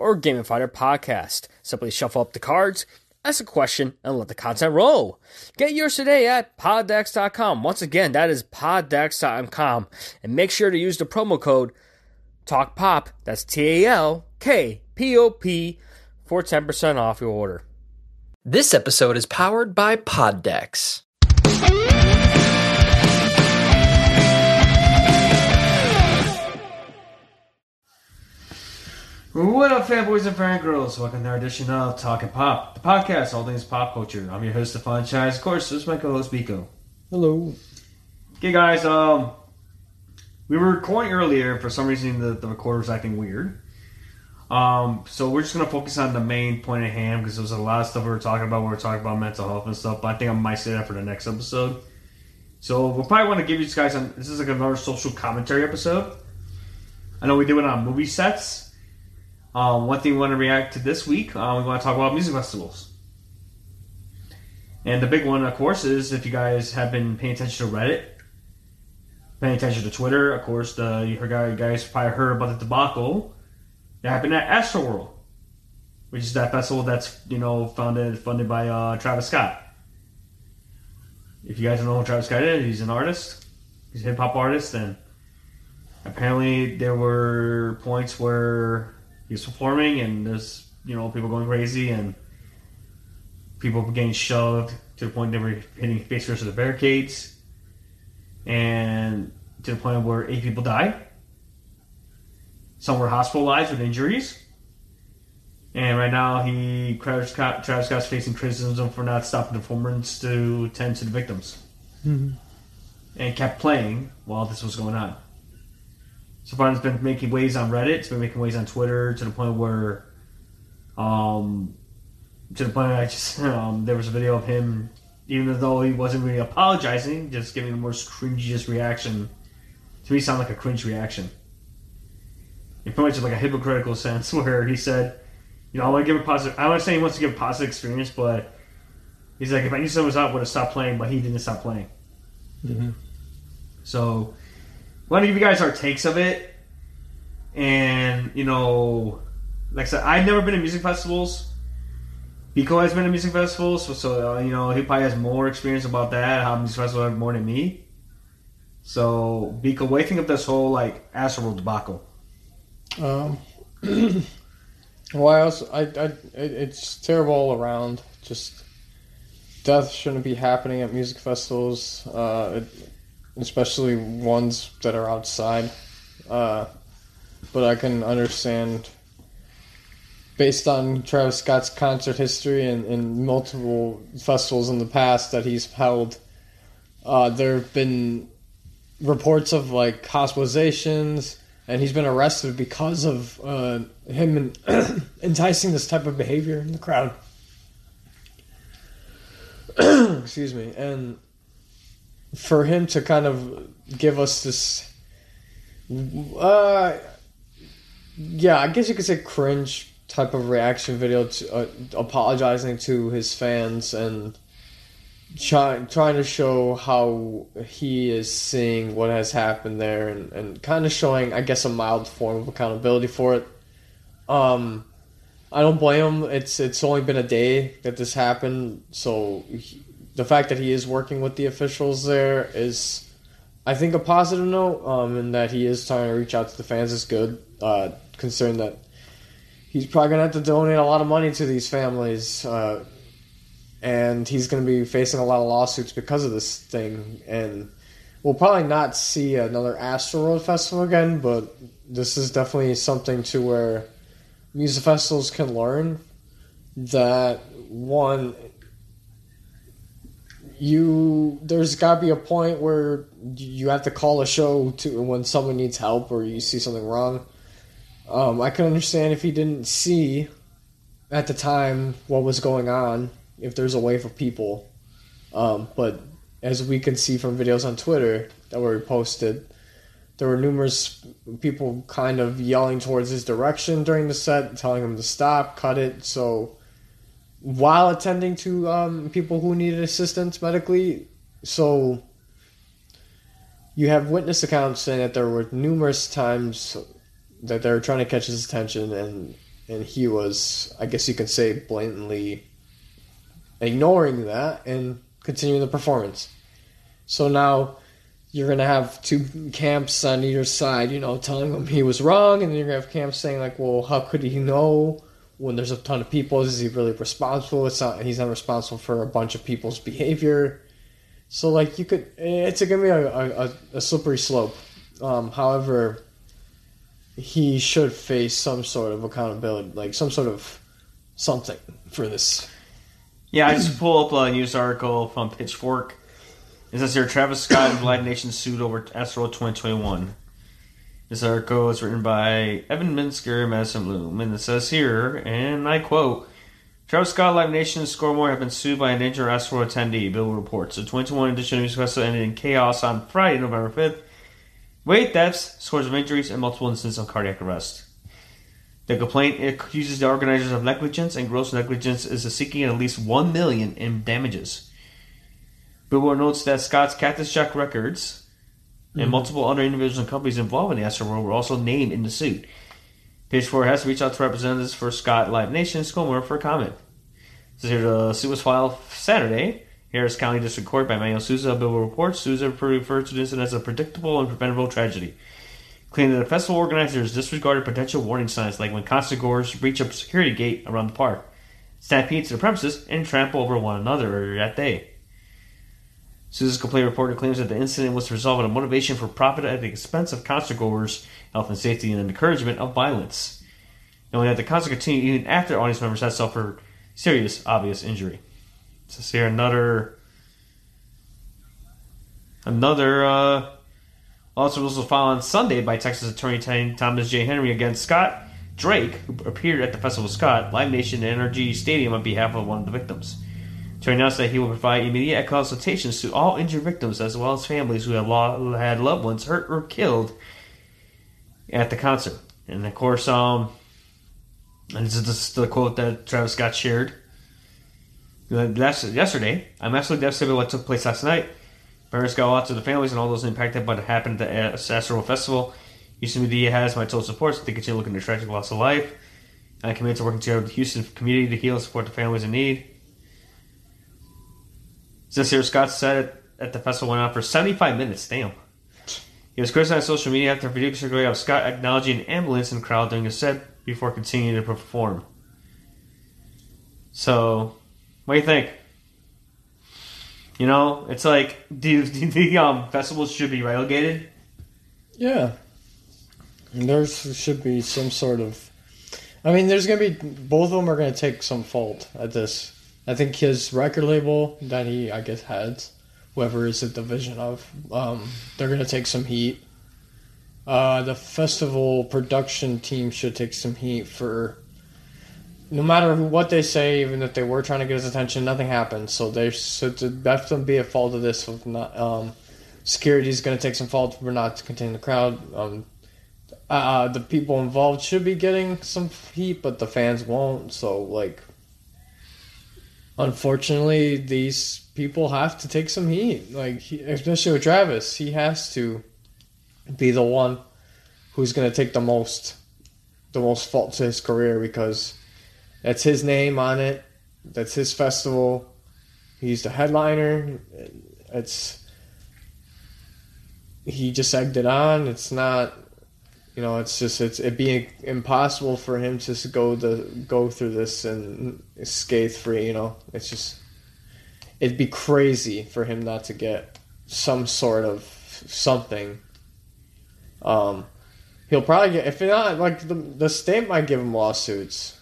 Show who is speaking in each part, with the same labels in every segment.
Speaker 1: or gamify their podcast. Simply shuffle up the cards, ask a question, and let the content roll. Get yours today at poddecks.com. Once again, that is poddecks.com. And make sure to use the promo code TALKPOP, that's T A L K P O P, for 10% off your order.
Speaker 2: This episode is powered by Poddecks.
Speaker 1: What up, fanboys and fangirls? Welcome to our edition of Talking Pop, the podcast, all things pop culture. I'm your host, Stefan Chines. Of course, this is my co-host, Biko.
Speaker 3: Hello.
Speaker 1: Okay, guys, um, we were recording earlier. For some reason, the, the recorder was acting weird. Um, so we're just gonna focus on the main point at hand because there's a lot of stuff we were talking about. We were talking about mental health and stuff, but I think I might say that for the next episode. So we'll probably want to give you guys some. This is like another social commentary episode. I know we did it on movie sets. Um, one thing we want to react to this week, uh, we want to talk about music festivals. And the big one, of course, is if you guys have been paying attention to Reddit, paying attention to Twitter, of course, the you guys probably heard about the debacle that happened at Astroworld, which is that festival that's you know founded funded by uh, Travis Scott. If you guys don't know who Travis Scott is, he's an artist, he's a hip hop artist, and apparently there were points where he was performing and there's you know people going crazy and people getting shoved to the point they were hitting face first of the barricades and to the point where eight people died. Some were hospitalized with injuries. And right now, he Travis, Scott, Travis Scott's facing criticism for not stopping the performance to tend to the victims, mm-hmm. and kept playing while this was going on. So far, it's been making waves on Reddit. It's been making waves on Twitter to the point where, um, to the point where I just um, there was a video of him, even though he wasn't really apologizing, just giving the most cringiest reaction. To me, it sounded like a cringe reaction. In pretty much like a hypocritical sense, where he said, "You know, I want to give a positive. I want to say he wants to give a positive experience, but he's like, if I knew someone was out, would have stopped playing, but he didn't stop playing." So, want to give you guys our takes of it, and you know, like I said, I've never been to music festivals. Biko has been to music festivals, so, so uh, you know he probably has more experience about that. How music festivals have more than me. So, Biko, what do you think of this whole like Astroworld debacle?
Speaker 3: Um, well, I also, I, I, it, it's terrible all around. Just death shouldn't be happening at music festivals, uh, it, especially ones that are outside. Uh, but I can understand, based on Travis Scott's concert history and, and multiple festivals in the past that he's held, uh, there have been reports of like hospitalizations and he's been arrested because of uh, him enticing this type of behavior in the crowd. Excuse me, and for him to kind of give us this, uh, yeah, I guess you could say cringe type of reaction video to uh, apologizing to his fans and trying trying to show how he is seeing what has happened there and, and kind of showing I guess a mild form of accountability for it. Um I don't blame him. It's it's only been a day that this happened, so he, the fact that he is working with the officials there is I think a positive note um and that he is trying to reach out to the fans is good uh considering that he's probably going to have to donate a lot of money to these families uh and he's going to be facing a lot of lawsuits because of this thing. And we'll probably not see another Astroworld festival again, but this is definitely something to where music festivals can learn that one you there's got to be a point where you have to call a show to when someone needs help or you see something wrong. Um, I can understand if he didn't see at the time what was going on, if there's a way for people. Um, but as we can see from videos on Twitter that were posted, there were numerous people kind of yelling towards his direction during the set, telling him to stop, cut it. So while attending to um, people who needed assistance medically, so you have witness accounts saying that there were numerous times that they were trying to catch his attention and and he was i guess you could say blatantly ignoring that and continuing the performance. So now you're gonna have two camps on either side you know telling him he was wrong and then you're gonna have camps saying like well how could he know when there's a ton of people is he really responsible it's not he's not responsible for a bunch of people's behavior so like you could it's gonna be a, a, a slippery slope um, however he should face some sort of accountability, like some sort of something for this.
Speaker 1: Yeah, I just pull up a news article from Pitchfork. It says here Travis Scott and Live Nation sued over Astroworld 2021. This article is written by Evan Minsker and Madison Bloom, and it says here, and I quote, Travis Scott, Live Nation, Scoremore have been sued by an Nature Astroworld attendee, Bill reports. The 2021 edition of Music Festival ended in chaos on Friday, November 5th, Weight deaths, scores of injuries, and multiple incidents of cardiac arrest. The complaint accuses the organizers of negligence and gross negligence is seeking at least one million in damages. Billboard notes that Scott's Cactus Jack Records and mm-hmm. multiple other individuals and companies involved in the Astroworld were also named in the suit. Pitchfork has reached out to representatives for Scott Live Nation and Scoremore for comment. So the suit was filed Saturday Harris County District Court by Manuel Souza. Bill reports Souza referred to the incident as a predictable and preventable tragedy, claiming that the festival organizers disregarded potential warning signs like when concert goers breach a security gate around the park, stampede to the premises, and trample over one another earlier that day. Souza's complaint report claims that the incident was the result a motivation for profit at the expense of concert goers' health and safety and an encouragement of violence, knowing that the concert continued even after audience members had suffered serious, obvious injury. To see another another uh, lawsuit was filed on Sunday by Texas Attorney Thomas J. Henry against Scott Drake, who appeared at the festival Scott, Live Nation, NRG Stadium on behalf of one of the victims. Attorney announced that he will provide immediate consultations to all injured victims as well as families who have had loved ones hurt or killed at the concert. And of course, um, and this is the quote that Travis Scott shared yesterday. I'm absolutely devastated by what took place last night. Prayers go out to the families and all those impacted by what happened at the Astroworld Festival. Houston Media has my total support so they continue looking at the tragic loss of life. I commit to working together with the Houston community to heal and support the families in need. This here, Scott said at the festival went on for 75 minutes. Damn. He was criticized on social media after a video circulated of Scott acknowledging an ambulance the crowd during a set before continuing to perform. So, what do you think? You know, it's like, do, think um, festivals should be relegated?
Speaker 3: Yeah. And there should be some sort of. I mean, there's going to be. Both of them are going to take some fault at this. I think his record label that he, I guess, has, whoever is the division of, um, they're to take some heat. Uh, the festival production team should take some heat for no matter what they say, even if they were trying to get his attention, nothing happened. So they so to have to be a fault of this. Of not, um, security is going to take some fault for not containing the crowd. Um, uh, the people involved should be getting some heat, but the fans won't. So like, unfortunately, these people have to take some heat. Like he, especially with Travis, he has to be the one who's going to take the most the most fault to his career because that's his name on it. That's his festival. He's the headliner. It's he just egged it on. It's not, you know, it's just it's it being impossible for him to go the go through this and scathe free. You know, it's just it'd be crazy for him not to get some sort of something. Um, he'll probably get if not like the the state might give him lawsuits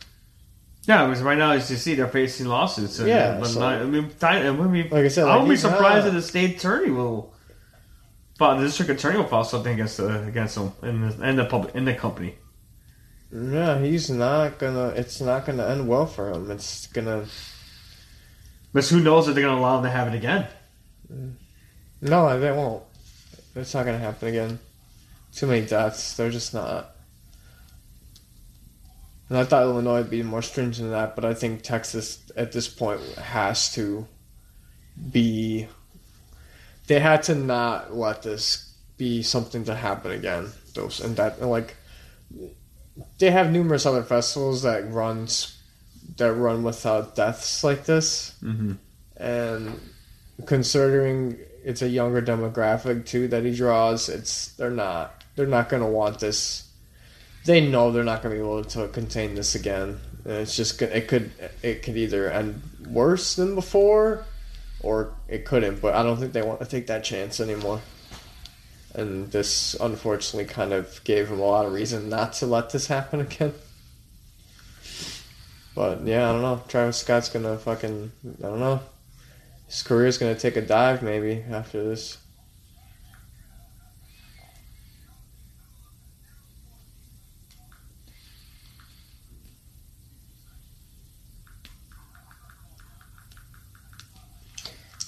Speaker 1: yeah, because right now, as you see, they're facing lawsuits. And,
Speaker 3: yeah,
Speaker 1: but
Speaker 3: so,
Speaker 1: not, I mean, I
Speaker 3: like I said,
Speaker 1: I
Speaker 3: like
Speaker 1: would be surprised
Speaker 3: not,
Speaker 1: if the state attorney will, file, the district attorney will file something against the, against them and the, and the public in the company.
Speaker 3: Yeah, he's not gonna. It's not gonna end well for him. It's gonna.
Speaker 1: But who knows if they're going to allow him to have it again? Mm.
Speaker 3: No, they won't. It's not gonna happen again. Too many deaths. They're just not. And I thought Illinois would be more stringent than that, but I think Texas at this point has to be. They had to not let this be something to happen again. Those and that like they have numerous other festivals that runs that run without deaths like this,
Speaker 1: Mm-hmm.
Speaker 3: and considering it's a younger demographic too that he draws, it's they're not they're not gonna want this. They know they're not gonna be able to contain this again. And it's just it could it could either end worse than before, or it couldn't. But I don't think they want to take that chance anymore. And this unfortunately kind of gave him a lot of reason not to let this happen again. But yeah, I don't know. Travis Scott's gonna fucking I don't know. His career's gonna take a dive maybe after this.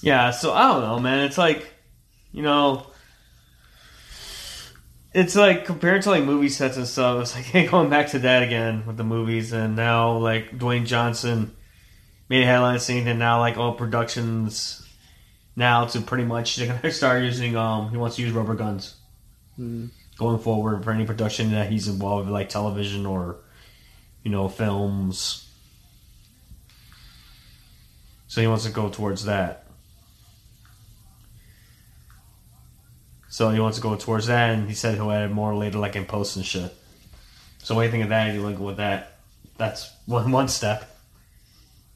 Speaker 1: Yeah, so I don't know, man. It's like, you know, it's like compared to like movie sets and stuff. It's like hey, going back to that again with the movies, and now like Dwayne Johnson made a headline scene, and now like all productions now to pretty much they're gonna start using um he wants to use rubber guns
Speaker 3: Hmm.
Speaker 1: going forward for any production that he's involved with, like television or you know films. So he wants to go towards that. So he wants to go towards that, and he said he'll add more later, like in posts and shit. So what do you think of that? You link with that? That's one one step.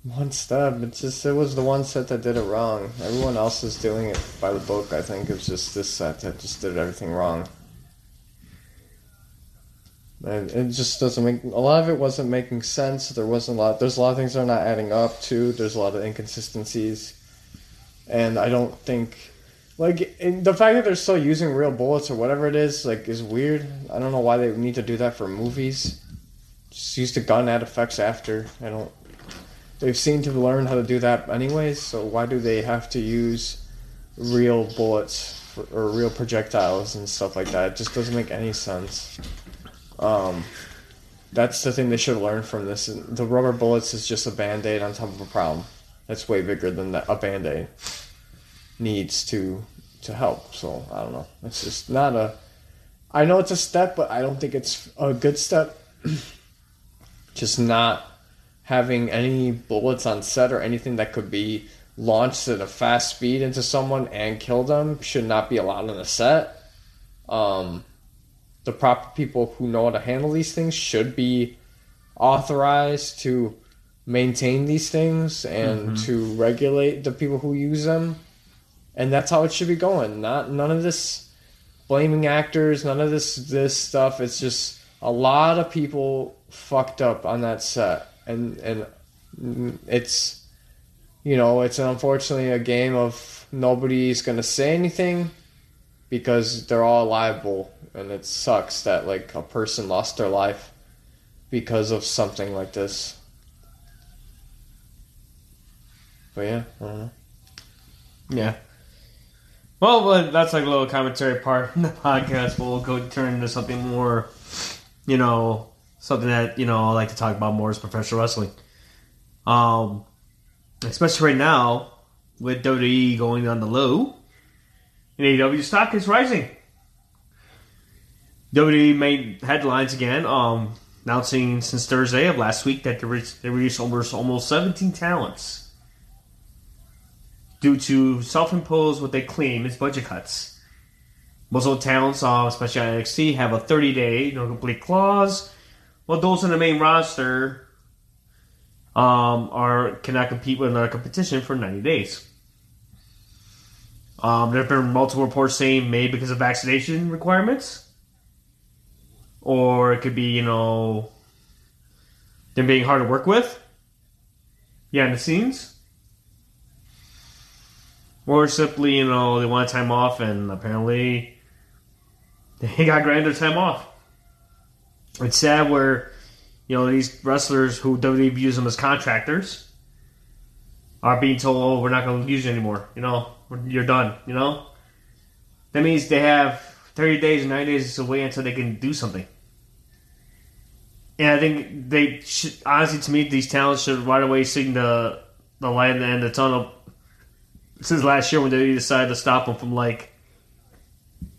Speaker 3: One step. It's just it was the one set that did it wrong. Everyone else is doing it by the book. I think it was just this set that just did everything wrong. And it just doesn't make a lot of it wasn't making sense. There wasn't a lot. There's a lot of things that are not adding up too. There's a lot of inconsistencies, and I don't think like the fact that they're still using real bullets or whatever it is like is weird. I don't know why they need to do that for movies. Just use the gun add effects after. I don't. They've seemed to learn how to do that anyways. So why do they have to use real bullets for, or real projectiles and stuff like that? It just doesn't make any sense. Um, that's the thing they should learn from this. The rubber bullets is just a band aid on top of a problem. That's way bigger than that, a band aid needs to to help. So I don't know. It's just not a. I know it's a step, but I don't think it's a good step. just not having any bullets on set or anything that could be launched at a fast speed into someone and kill them should not be allowed on the set. Um, the proper people who know how to handle these things should be authorized to maintain these things and to regulate the people who use them and that's how it should be going. Not none of this blaming actors none of this this stuff. It's just a lot of people fucked up on that set. And and it's you know it's unfortunately a game of nobody's gonna say anything because they're all liable. And it sucks that like a person lost their life because of something like this. But yeah.
Speaker 1: Yeah. Well, that's like a little commentary part in the podcast. But we'll go turn into something more, you know, something that you know I like to talk about more is professional wrestling. Um, especially right now with WWE going on the low, and AEW stock is rising. WWE made headlines again, um, announcing since Thursday of last week that they, re- they released almost almost 17 talents due to self-imposed what they claim is budget cuts. Most of the talents, uh, especially NXT, have a 30-day no complete clause, while those in the main roster um, are cannot compete with another competition for 90 days. Um, there have been multiple reports saying maybe because of vaccination requirements, or it could be you know them being hard to work with. Yeah, in the scenes or simply, you know, they want time off, and apparently they got granted time off. It's sad where You know, these wrestlers who WWE views them as contractors are being told, "Oh, we're not going to use you anymore." You know, you're done. You know, that means they have 30 days or 90 days to wait until they can do something. And I think they should, honestly, to me, these talents should right away see the the light at the end of the tunnel. Since last year, when they decided to stop them from like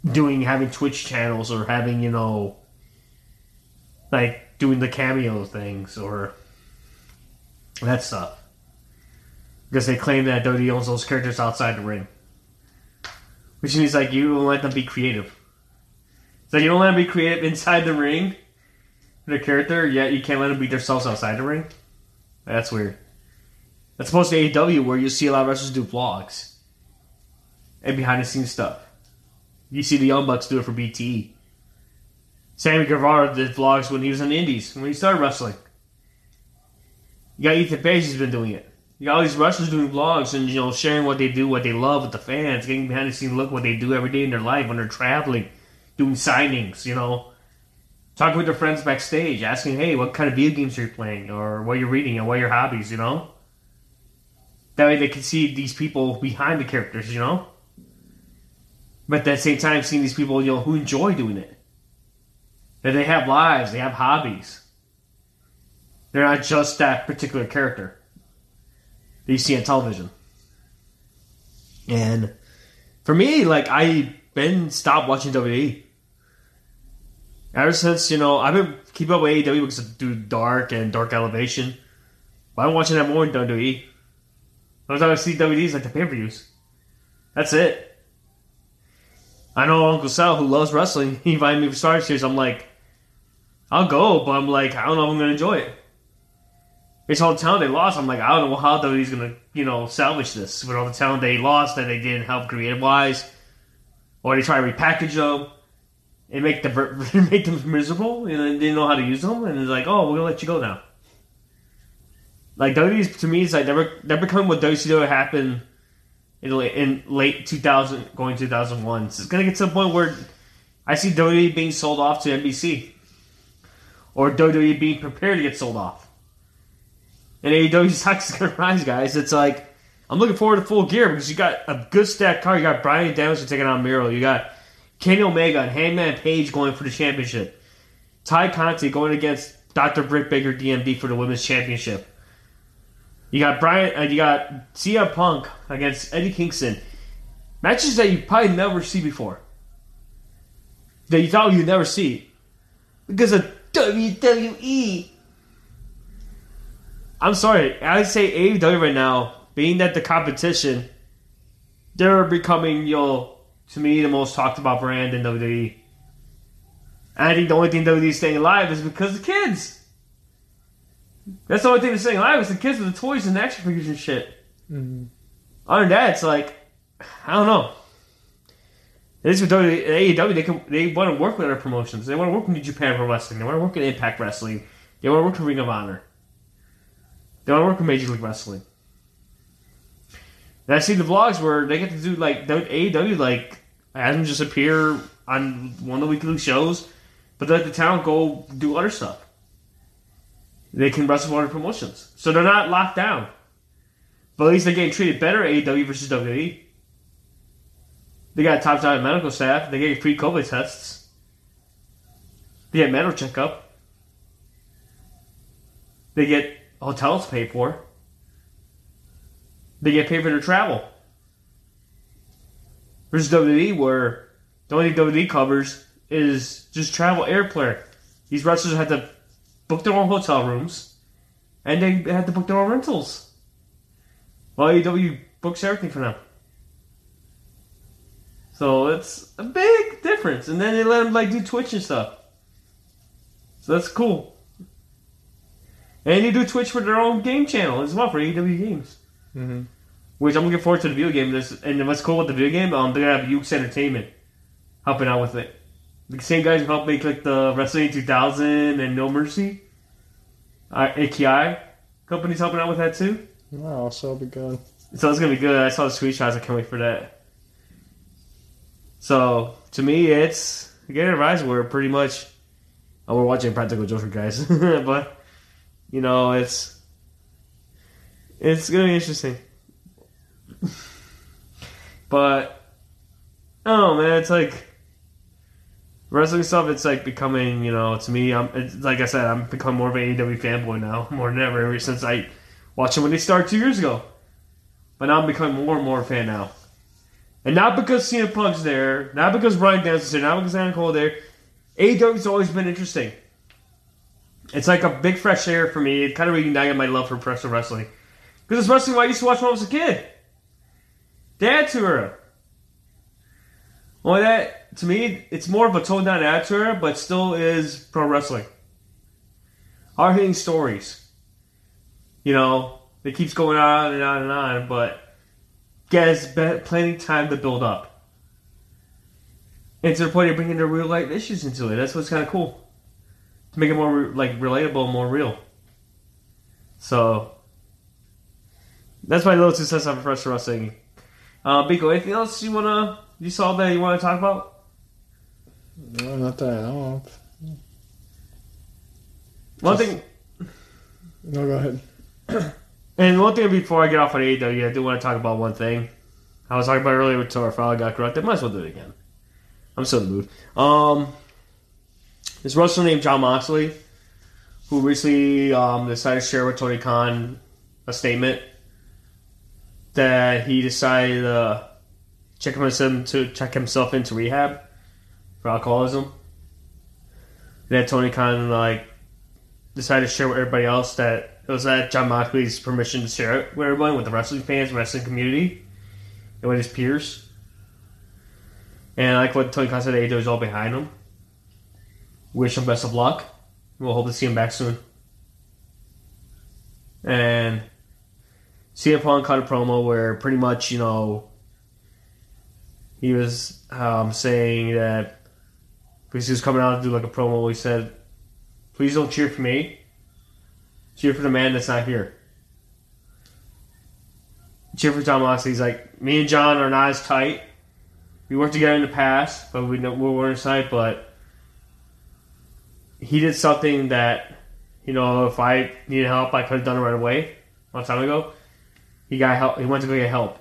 Speaker 1: doing having Twitch channels or having you know like doing the cameo things or that stuff because they claim that WWE owns those characters outside the ring, which means like you don't let them be creative. So you don't let them be creative inside the ring, their character, yet you can't let them be themselves outside the ring. That's weird. That's supposed to AEW where you see a lot of wrestlers do vlogs and behind the scenes stuff. You see the Young Bucks do it for BTE. Sammy Guevara did vlogs when he was in the Indies, when he started wrestling. You got Ethan Page he's been doing it. You got all these wrestlers doing vlogs and you know sharing what they do, what they love with the fans, getting behind the scenes look what they do every day in their life when they're traveling, doing signings, you know. Talking with their friends backstage, asking, hey, what kind of video games are you playing? Or what you're reading and what are your hobbies, you know? That way they can see these people behind the characters, you know? But at the same time, seeing these people, you know, who enjoy doing it. That they have lives, they have hobbies. They're not just that particular character that you see on television. And for me, like I've been stopped watching WWE. Ever since, you know, I've been keeping up with AEW because I do Dark and Dark Elevation. But I'm watching that more in WWE. I see WWEs like the pay per views. That's it. I know Uncle Sal, who loves wrestling, he invited me for Star Series. I'm like, I'll go, but I'm like, I don't know if I'm going to enjoy it. It's all the talent they lost. I'm like, I don't know how WWE's going to, you know, salvage this with all the talent they lost that they didn't help creative wise, or they try to repackage them and make them make them miserable, and they didn't know how to use them, and it's like, oh, we're gonna let you go now. Like WWE's to me, it's like they're they're becoming what WCW happened in, in late 2000, going 2001. So it's gonna get to the point where I see WWE being sold off to NBC, or WWE being prepared to get sold off. And AEW's stock is gonna rise, guys. It's like I'm looking forward to full gear because you got a good stacked card. You got Bryan Danielson taking on Miro. You got Kenny Omega and Hangman Page going for the championship. Tay Conti going against Dr. Britt Baker DMD for the women's championship. You got Brian. Uh, you got CM Punk against Eddie Kingston. Matches that you probably never see before. That you thought you'd never see because of WWE. I'm sorry. I say AEW right now, being that the competition, they're becoming you know, to me the most talked about brand in WWE. And I think the only thing WWE's staying alive is because of the kids. That's the only thing that's staying alive is the kids with the toys and the action figures and shit. Mm-hmm. Other than that, it's like I don't know. At least with AEW, they can they want to work with other promotions. They want to work with New Japan Pro Wrestling. They want to work with Impact Wrestling. They want to work with Ring of Honor. They want to work with Major League Wrestling. And I see the vlogs where they get to do like AEW like have them just appear on one of the weekly shows, but they let the talent go do other stuff. They can wrestle for other promotions, so they're not locked down. But at least they're getting treated better at AEW versus WWE. They got top tier medical staff. They get free COVID tests. They get medical checkup. They get hotels paid for. They get paid for their travel. Versus WWE, where the only thing WWE covers is just travel airplane. These wrestlers have to book their own hotel rooms, and they had to book their own rentals. Well, AEW books everything for them. So it's a big difference. And then they let them like do Twitch and stuff. So that's cool. And they do Twitch for their own game channel as well for AEW games.
Speaker 3: Mm-hmm.
Speaker 1: Which I'm looking forward to the video game. This and what's cool with the video game, um, they're gonna have Yuke's Entertainment helping out with it. The same guys who helped make like the Wrestling 2000 and No Mercy. Uh, AKI company's helping out with that too.
Speaker 3: Wow, so it'll be good.
Speaker 1: So it's gonna be good. I saw the screenshots. I can't wait for that. So to me, it's again Rise. We're pretty much. Oh, we're watching Practical Joker, guys. but You know, it's it's gonna be interesting. but oh man, it's like wrestling stuff. It's like becoming, you know, to me, I'm it's, like I said, I'm becoming more of an AEW fanboy now, more than ever. Ever since I watched them when they started two years ago, but now I'm becoming more and more a fan now. And not because CM Punk's there, not because Bryan Danielson's there, not because Adam Cole there. AEW's always been interesting. It's like a big fresh air for me. It kind of reignited my love for professional wrestling. Because it's wrestling I used to watch when I was a kid. Dad tour. Only that, to me, it's more of a toned down ad tour, but still is pro wrestling. Hard hitting stories. You know, it keeps going on and on and on, but gets plenty time to build up. And to the point of bringing the real life issues into it. That's what's kind of cool to make it more like relatable, more real. So that's my little two cents on professional wrestling. Uh, Biko, anything else you wanna you saw that you want to talk about?
Speaker 3: No, not that I know of.
Speaker 1: One Just, thing.
Speaker 3: No, go ahead.
Speaker 1: and one thing before I get off on AEW, I do want to talk about one thing. I was talking about earlier with Tor I got corrected. Might as well do it again. I'm still in the mood. Um, this wrestler named Jon Moxley, who recently um, decided to share with Tony Khan a statement that he decided to check himself to check himself into rehab for alcoholism. That Tony Khan like decided to share with everybody else that it was at Jon Moxley's permission to share it with everyone, with the wrestling fans, wrestling community, and with his peers. And I like what Tony Khan said, AEW is all behind him wish him best of luck. We'll hope to see him back soon. And CM Punk cut a promo where pretty much, you know, he was um, saying that because he was coming out to do like a promo, he said, "Please don't cheer for me. Cheer for the man that's not here." Cheer for Jon Moxley. He's like, "Me and John are not as tight. We worked together in the past, but we we weren't tight. But he did something that, you know, if I needed help, I could have done it right away, a long time ago. He got help. He went to go get help,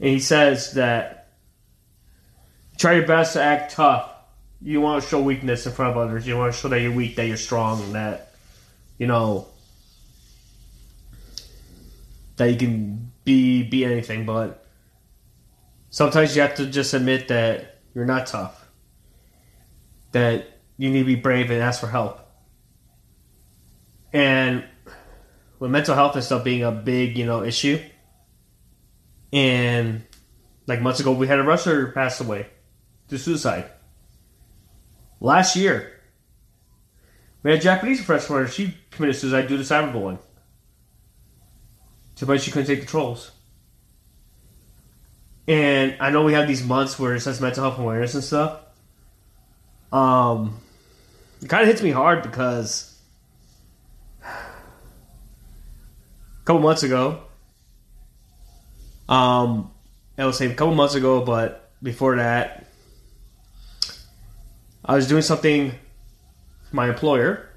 Speaker 1: and he says that try your best to act tough. You want to show weakness in front of others. You want to show that you're weak, that you're strong, and that you know that you can be be anything. But sometimes you have to just admit that you're not tough. That you need to be brave and ask for help. And with mental health and stuff being a big, you know, issue, and like months ago, we had a wrestler pass away to suicide. Last year, we had a Japanese wrestler. She committed suicide due to cyberbullying. Too bad she couldn't take the trolls. And I know we have these months where it says mental health awareness and stuff. Um, it kind of hits me hard because a couple months ago, um, I will say a couple months ago, but before that, I was doing something for my employer.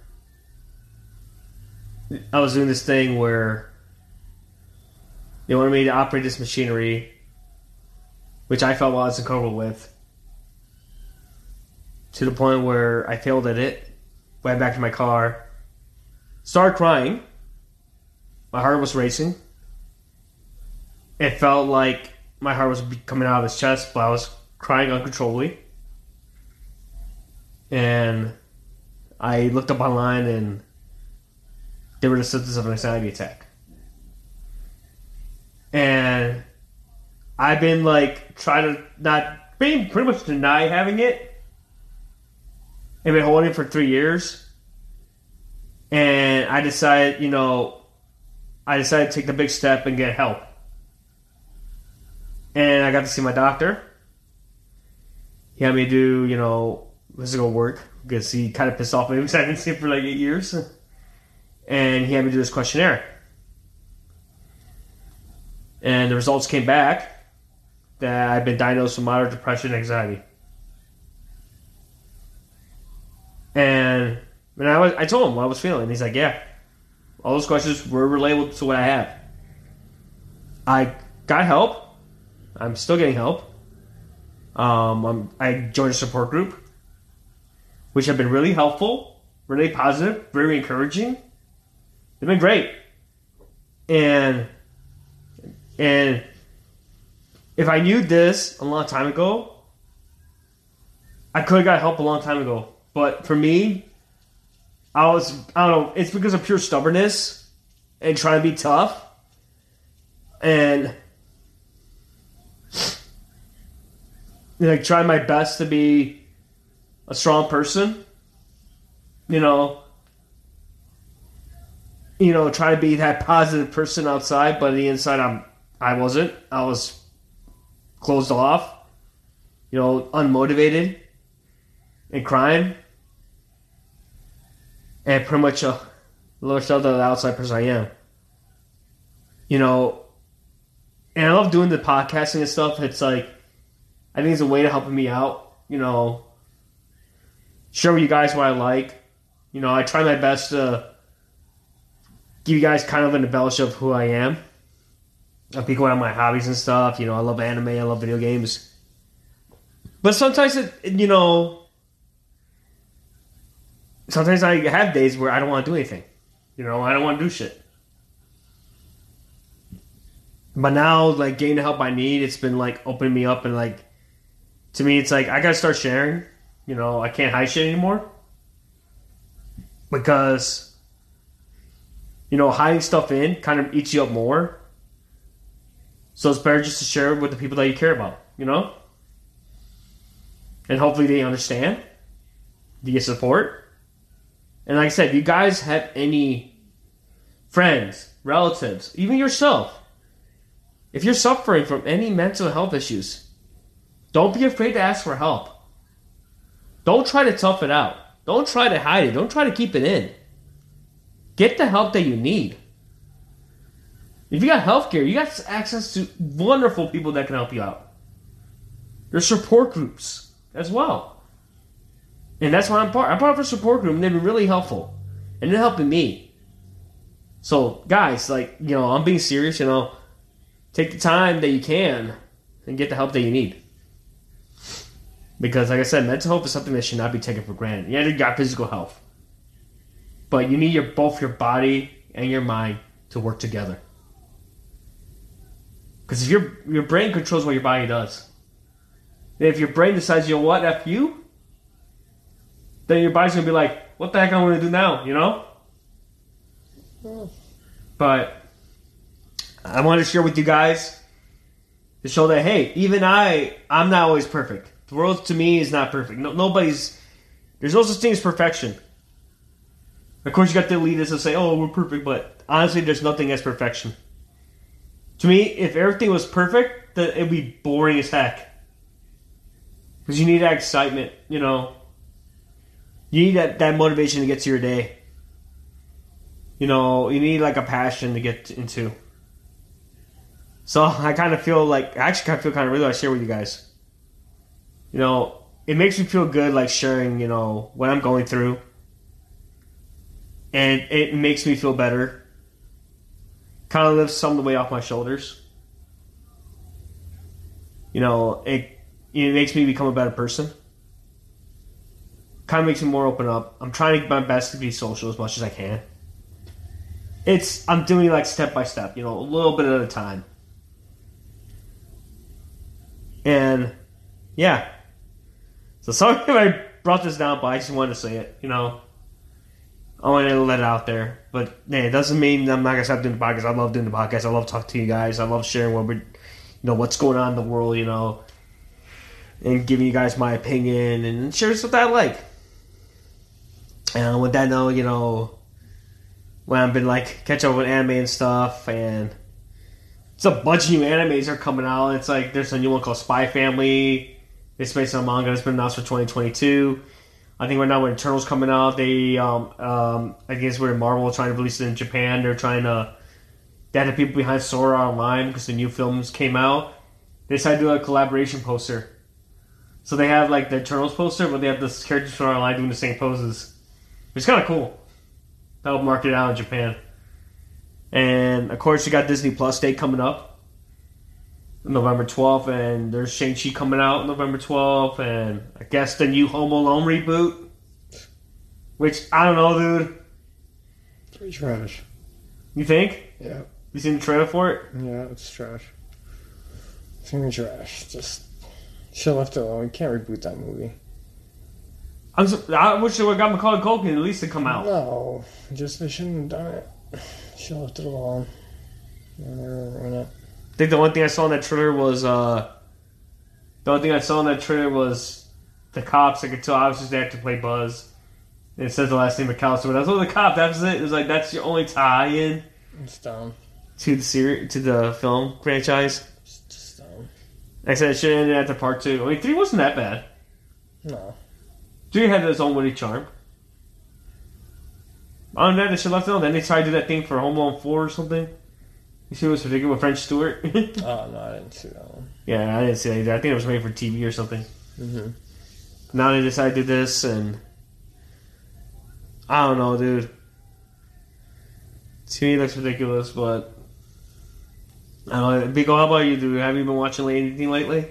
Speaker 1: I was doing this thing where they wanted me to operate this machinery, which I felt was comfortable with to the point where I failed at it. Went back to my car, started crying. My heart was racing. It felt like my heart was coming out of his chest, but I was crying uncontrollably. And I looked up online and there were the symptoms of an anxiety attack. And I've been like trying to not being pretty much deny having it I've been holding it for three years. And I decided, you know, I decided to take the big step and get help. And I got to see my doctor. He had me do, you know, physical work because he kind of pissed off me because I didn't see him for like eight years. And he had me do this questionnaire. And the results came back that I've been diagnosed with moderate depression and anxiety. And and I was I told him what I was feeling. He's like, yeah. All those questions were relatable to what I have. I got help. I'm still getting help. Um, I'm, I joined a support group, which have been really helpful, really positive, very encouraging. They've been great, and and if I knew this a long time ago, I could have got help a long time ago. But for me, I was I don't know. It's because of pure stubbornness and trying to be tough, and like trying my best to be a strong person. You know, you know, try to be that positive person outside, but the inside, I'm I wasn't. I was closed off. You know, unmotivated and crying, and pretty much a little shelter of the outside person I am. You know, and I love doing the podcasting and stuff. It's like I think it's a way to helping me out. You know, show you guys what I like. You know, I try my best to give you guys kind of an embellish of who I am. I speak about my hobbies and stuff. You know, I love anime, I love video games. But sometimes, it, you know, sometimes I have days where I don't want to do anything. You know, I don't want to do shit. But now, like, getting the help I need, it's been, like, opening me up and, like, to me, it's like, I gotta start sharing. You know, I can't hide shit anymore. Because, you know, hiding stuff in kind of eats you up more. So it's better just to share it with the people that you care about, you know? And hopefully they understand. You get support. And like I said, if you guys have any friends, relatives, even yourself, if you're suffering from any mental health issues, don't be afraid to ask for help. Don't try to tough it out. Don't try to hide it. Don't try to keep it in. Get the help that you need. If you got healthcare, you got access to wonderful people that can help you out. There's support groups as well. And that's why I'm part. I'm part of a support group, and they've been really helpful. And they're helping me. So, guys, like, you know, I'm being serious, you know, take the time that you can and get the help that you need. Because, like I said, mental health is something that should not be taken for granted. Yeah, you got physical health, but you need your both your body and your mind to work together. Because if your your brain controls what your body does, if your brain decides, you know what, f you, then your body's gonna be like, what the heck am I gonna do now? You know. But I wanted to share with you guys to show that hey, even I, I'm not always perfect. The world to me is not perfect. No, nobody's. There's no such thing as perfection. Of course, you got the elitists that say, "Oh, we're perfect," but honestly, there's nothing as perfection. To me, if everything was perfect, then it'd be boring as heck. Because you need that excitement, you know. You need that, that motivation to get to your day. You know, you need like a passion to get into. So I kind of feel like, I actually kind of feel kind of really I share with you guys you know, it makes me feel good like sharing, you know, what I'm going through. And it makes me feel better. Kind of lifts some of the weight off my shoulders. You know, it it makes me become a better person. Kind of makes me more open up. I'm trying to my best to be social as much as I can. It's I'm doing it like step by step, you know, a little bit at a time. And yeah, so sorry if I brought this down, but I just wanted to say it. You know, I wanted to let it out there. But hey, it doesn't mean I'm not gonna stop doing the podcast. I love doing the podcast. I love talking to you guys. I love sharing what we, you know, what's going on in the world. You know, and giving you guys my opinion and share that I like. And with that note, you know, when I've been like catch up with anime and stuff, and it's a bunch of new animes are coming out. It's like there's a new one called Spy Family. It's based on manga. It's been announced for 2022. I think right now when Eternals coming out, they um, um, I guess we're in Marvel trying to release it in Japan. They're trying to get the people behind Sword Art Online because the new films came out. They decided to do a collaboration poster. So they have like the Eternals poster, but they have the characters from Online doing the same poses. It's kind of cool. That'll market it out in Japan. And of course, you got Disney Plus Day coming up, November twelfth, and there's Shang Chi coming out November twelfth, and I guess the new Home Alone reboot, which I don't know, dude.
Speaker 3: Pretty trash.
Speaker 1: You think?
Speaker 3: Yeah.
Speaker 1: You seen the trailer for it?
Speaker 3: Yeah, it's trash. It's gonna be trash. Just should left it alone. You can't reboot that movie.
Speaker 1: I'm. So, I wish they would have got Macaulay Culkin at least to come out.
Speaker 3: No, just they shouldn't have done it. Should have left it alone. Never ruin it.
Speaker 1: I think the only thing I saw in that trailer was uh, the only thing I saw in that trailer was the cops. I could tell obviously they have to play Buzz. And it says the last name McAllister, but that's what the cop. That's it. It was like that's your only tie-in
Speaker 3: It's dumb.
Speaker 1: to the series to the film franchise.
Speaker 3: It's just dumb.
Speaker 1: Like I said it should have ended after part two. I mean, three wasn't that bad.
Speaker 3: No.
Speaker 1: Three had its own witty charm. On that, they should have left it on. Then they tried to do that thing for Home Alone 4 or something. You see what's ridiculous with French Stewart?
Speaker 3: Oh no, I didn't see that one.
Speaker 1: yeah, I didn't see that either. I think it was made for TV or something.
Speaker 3: Mm-hmm.
Speaker 1: Now they decided to do this, and I don't know, dude. To me, it looks ridiculous, but I don't know. Biko, how about you, dude? Have you been watching anything lately?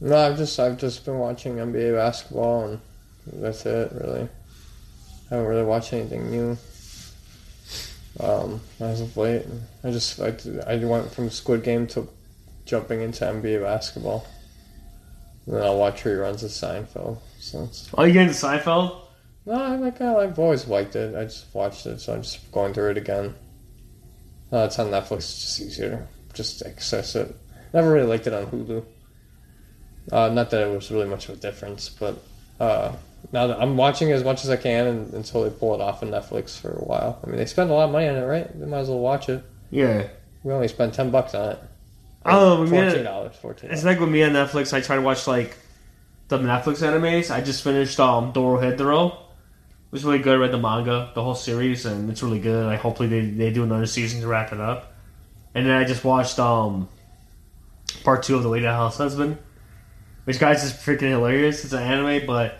Speaker 3: No, I've just I've just been watching NBA basketball and that's it really. I haven't really watched anything new. Um, as of late, I just I, I went from Squid Game to jumping into NBA basketball. And then I'll watch reruns of Seinfeld. So it's,
Speaker 1: Are you getting to Seinfeld?
Speaker 3: no, I like I, I've always liked it. I just watched it, so I'm just going through it again. Uh, it's on Netflix. It's just easier to just access it. Never really liked it on Hulu. Uh, not that it was really much of a difference, but uh, now that I'm watching as much as I can and, until they pull it off on Netflix for a while. I mean, they spend a lot of money on it, right? They might as well watch it.
Speaker 1: Yeah.
Speaker 3: We only spend ten bucks on it.
Speaker 1: Oh,
Speaker 3: fourteen dollars. Fourteen.
Speaker 1: It's like with me on Netflix. I try to watch like the Netflix animes. I just finished um Dorohedoro. It was really good. I read the manga, the whole series, and it's really good. Like hopefully they, they do another season to wrap it up. And then I just watched um part two of the Lady House Husband, which guys is freaking hilarious. It's an anime, but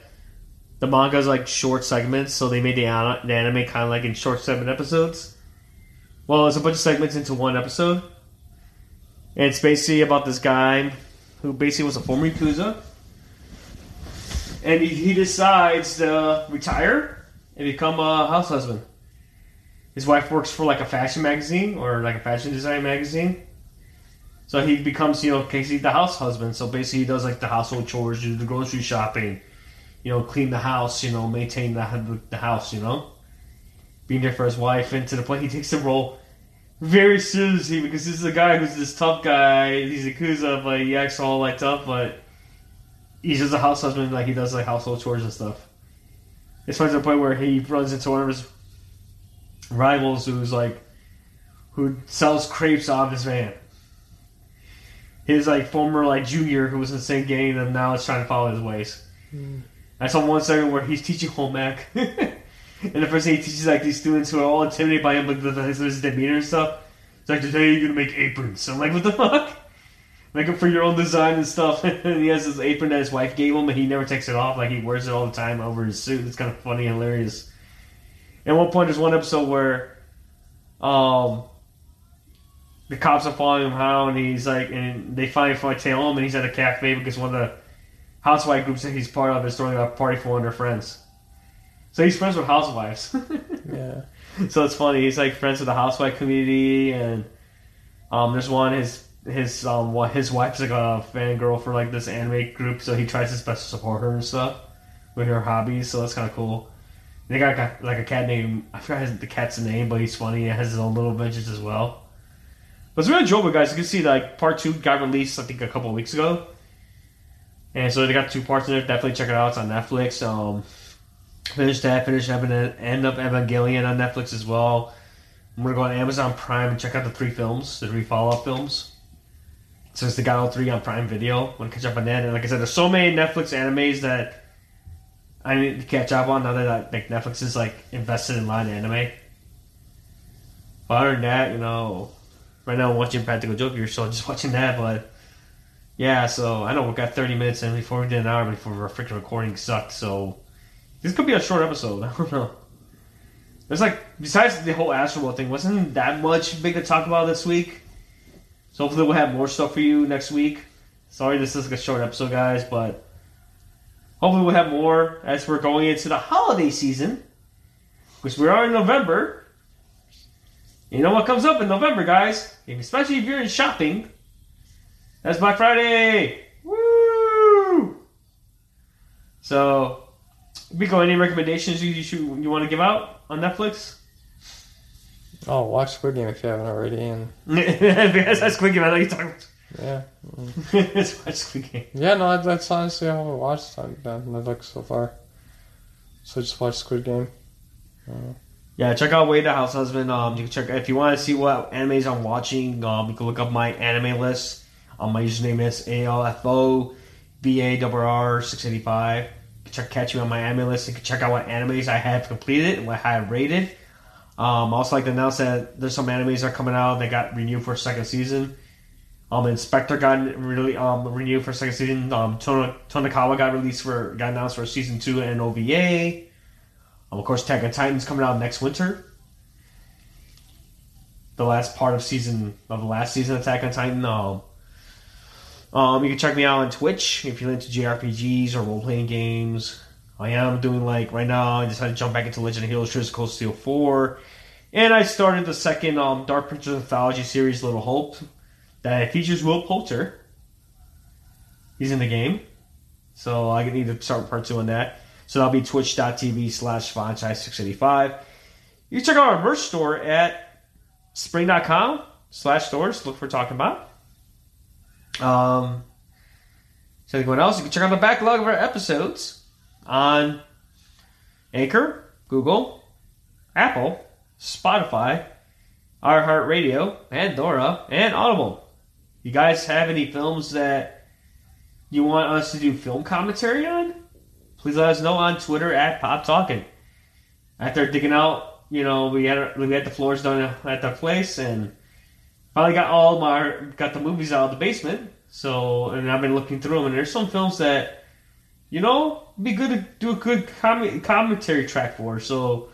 Speaker 1: the manga's like short segments, so they made the, an- the anime kind of like in short segment episodes. Well, it's a bunch of segments into one episode. And it's basically about this guy who basically was a former Yakuza. And he, he decides to retire and become a house husband. His wife works for like a fashion magazine or like a fashion design magazine. So he becomes, you know, Casey the house husband. So basically he does like the household chores, do the grocery shopping, you know, clean the house, you know, maintain the, the house, you know. Being there for his wife and to the point he takes the role very seriously because this is a guy who's this tough guy. He's a Yakuza, but he acts all like tough, but he's just a house husband. Like he does like household chores and stuff. It's funny to the point where he runs into one of his rivals who's like who sells crepes out of his van. His like former like junior who was in the same gang and now is trying to follow his ways. Hmm. I saw one second where he's teaching home ec. And the first thing he teaches like these students who are all intimidated by him, like the, his, his demeanor and stuff. It's like today you're gonna make aprons. I'm like, what the fuck? Make them for your own design and stuff. and he has this apron that his wife gave him, and he never takes it off. Like he wears it all the time over his suit. It's kind of funny and hilarious. At one point, there's one episode where, um, the cops are following him how, and he's like, and they finally find tail him, and he's at a cafe because one of the housewife groups that he's part of is throwing a party for of their friends. So he's friends with housewives.
Speaker 3: Yeah.
Speaker 1: so it's funny. He's like friends with the housewife community, and um, there's one his his um what his wife's like a fangirl for like this anime group, so he tries his best to support her and stuff with her hobbies. So that's kind of cool. They got like a cat named I forgot his, the cat's name, but he's funny. It has his own little adventures as well. But it's really enjoyable, guys. You can see like part two got released I think a couple weeks ago, and so they got two parts in it. Definitely check it out. It's on Netflix. Um, finished that. An end up Evangelion on Netflix as well. I'm gonna go on Amazon Prime and check out the three films, the three follow up films. Since they got all three on Prime Video, I'm gonna catch up on that. And like I said, there's so many Netflix animes that I need to catch up on now that like Netflix is like invested in line anime. But other than that, you know, right now I'm watching Practical Joker, so I'm just watching that. But yeah, so I know we got 30 minutes in before we did an hour before our freaking recording sucked. So this could be a short episode. I don't know. There's like besides the whole Astroworld thing, wasn't that much big to talk about this week. So hopefully we'll have more stuff for you next week. Sorry, this is like a short episode, guys, but hopefully we'll have more as we're going into the holiday season, because we are in November. You know what comes up in November, guys? Especially if you're in shopping. That's Black Friday. Woo! So, Biko, any recommendations you you, should, you want to give out on Netflix?
Speaker 3: Oh, watch Squid Game if you haven't already. And
Speaker 1: because that's Squid Game. I know you're talking.
Speaker 3: yeah,
Speaker 1: it's watch Squid Game.
Speaker 3: yeah. No, that- that's honestly all I watched on Netflix so far. So just watch Squid Game.
Speaker 1: Yeah, check out Wade the House Husband. Um, you can check if you want to see what animes I'm watching. Um, you can look up my anime list. Um, my username is ALFO VA six eighty five. Check catch me on my anime list. Can check out what animes I have completed and what I have rated. Um, I also like to announce that there's some animes that are coming out. They got renewed for a second season. Um, In/Spectre got really um renewed for a second season. Um, Tonikawa got released for got announced for season two and OVA. Um, of course, Attack on Titan's coming out next winter. The last part of season of the last season of Attack on Titan. Um, um, you can check me out on Twitch if you're into JRPGs or role playing games. I am doing like right now. I decided to jump back into Legend of Heroes: Cold Steel Four, and I started the second um, Dark Pictures anthology series, Little Hope, that features Will Poulter. He's in the game, so I need to start part two on that. So that'll be twitch.tv slash Fonchai685. You can check out our merch store at spring.com slash stores. Look for talking about. Um, so anyone else, you can check out the backlog of our episodes on Anchor, Google, Apple, Spotify, iHeartRadio, Pandora, and Audible. You guys have any films that you want us to do film commentary on? Please let us know on Twitter at Pop Talking. After digging out, you know, we had we had the floors done at the place and finally got all my got the movies out of the basement. So and I've been looking through them and there's some films that you know be good to do a good com- commentary track for. So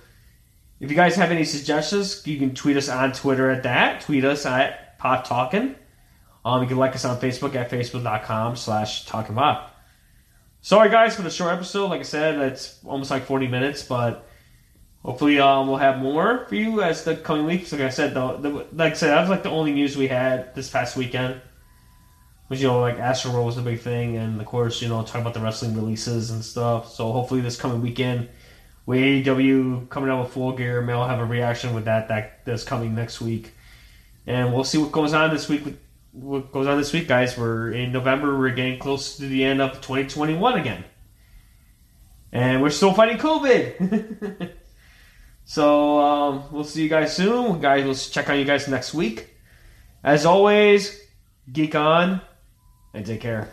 Speaker 1: if you guys have any suggestions, you can tweet us on Twitter at that. Tweet us at Pop Talking. Um, you can like us on Facebook at facebook.com slash talking pop. Sorry guys for the short episode. Like I said, it's almost like 40 minutes, but hopefully um, we'll have more for you as the coming weeks. Like I said, the, the, like I said, that was like the only news we had this past weekend. Was you know like Astro World was the big thing, and of course you know talking about the wrestling releases and stuff. So hopefully this coming weekend, with AEW coming out with Full Gear, may have a reaction with that that that's coming next week, and we'll see what goes on this week with what goes on this week, guys. We're in November. We're getting close to the end of 2021 again, and we're still fighting COVID. so um, we'll see you guys soon, guys. We'll check on you guys next week. As always, geek on and take care.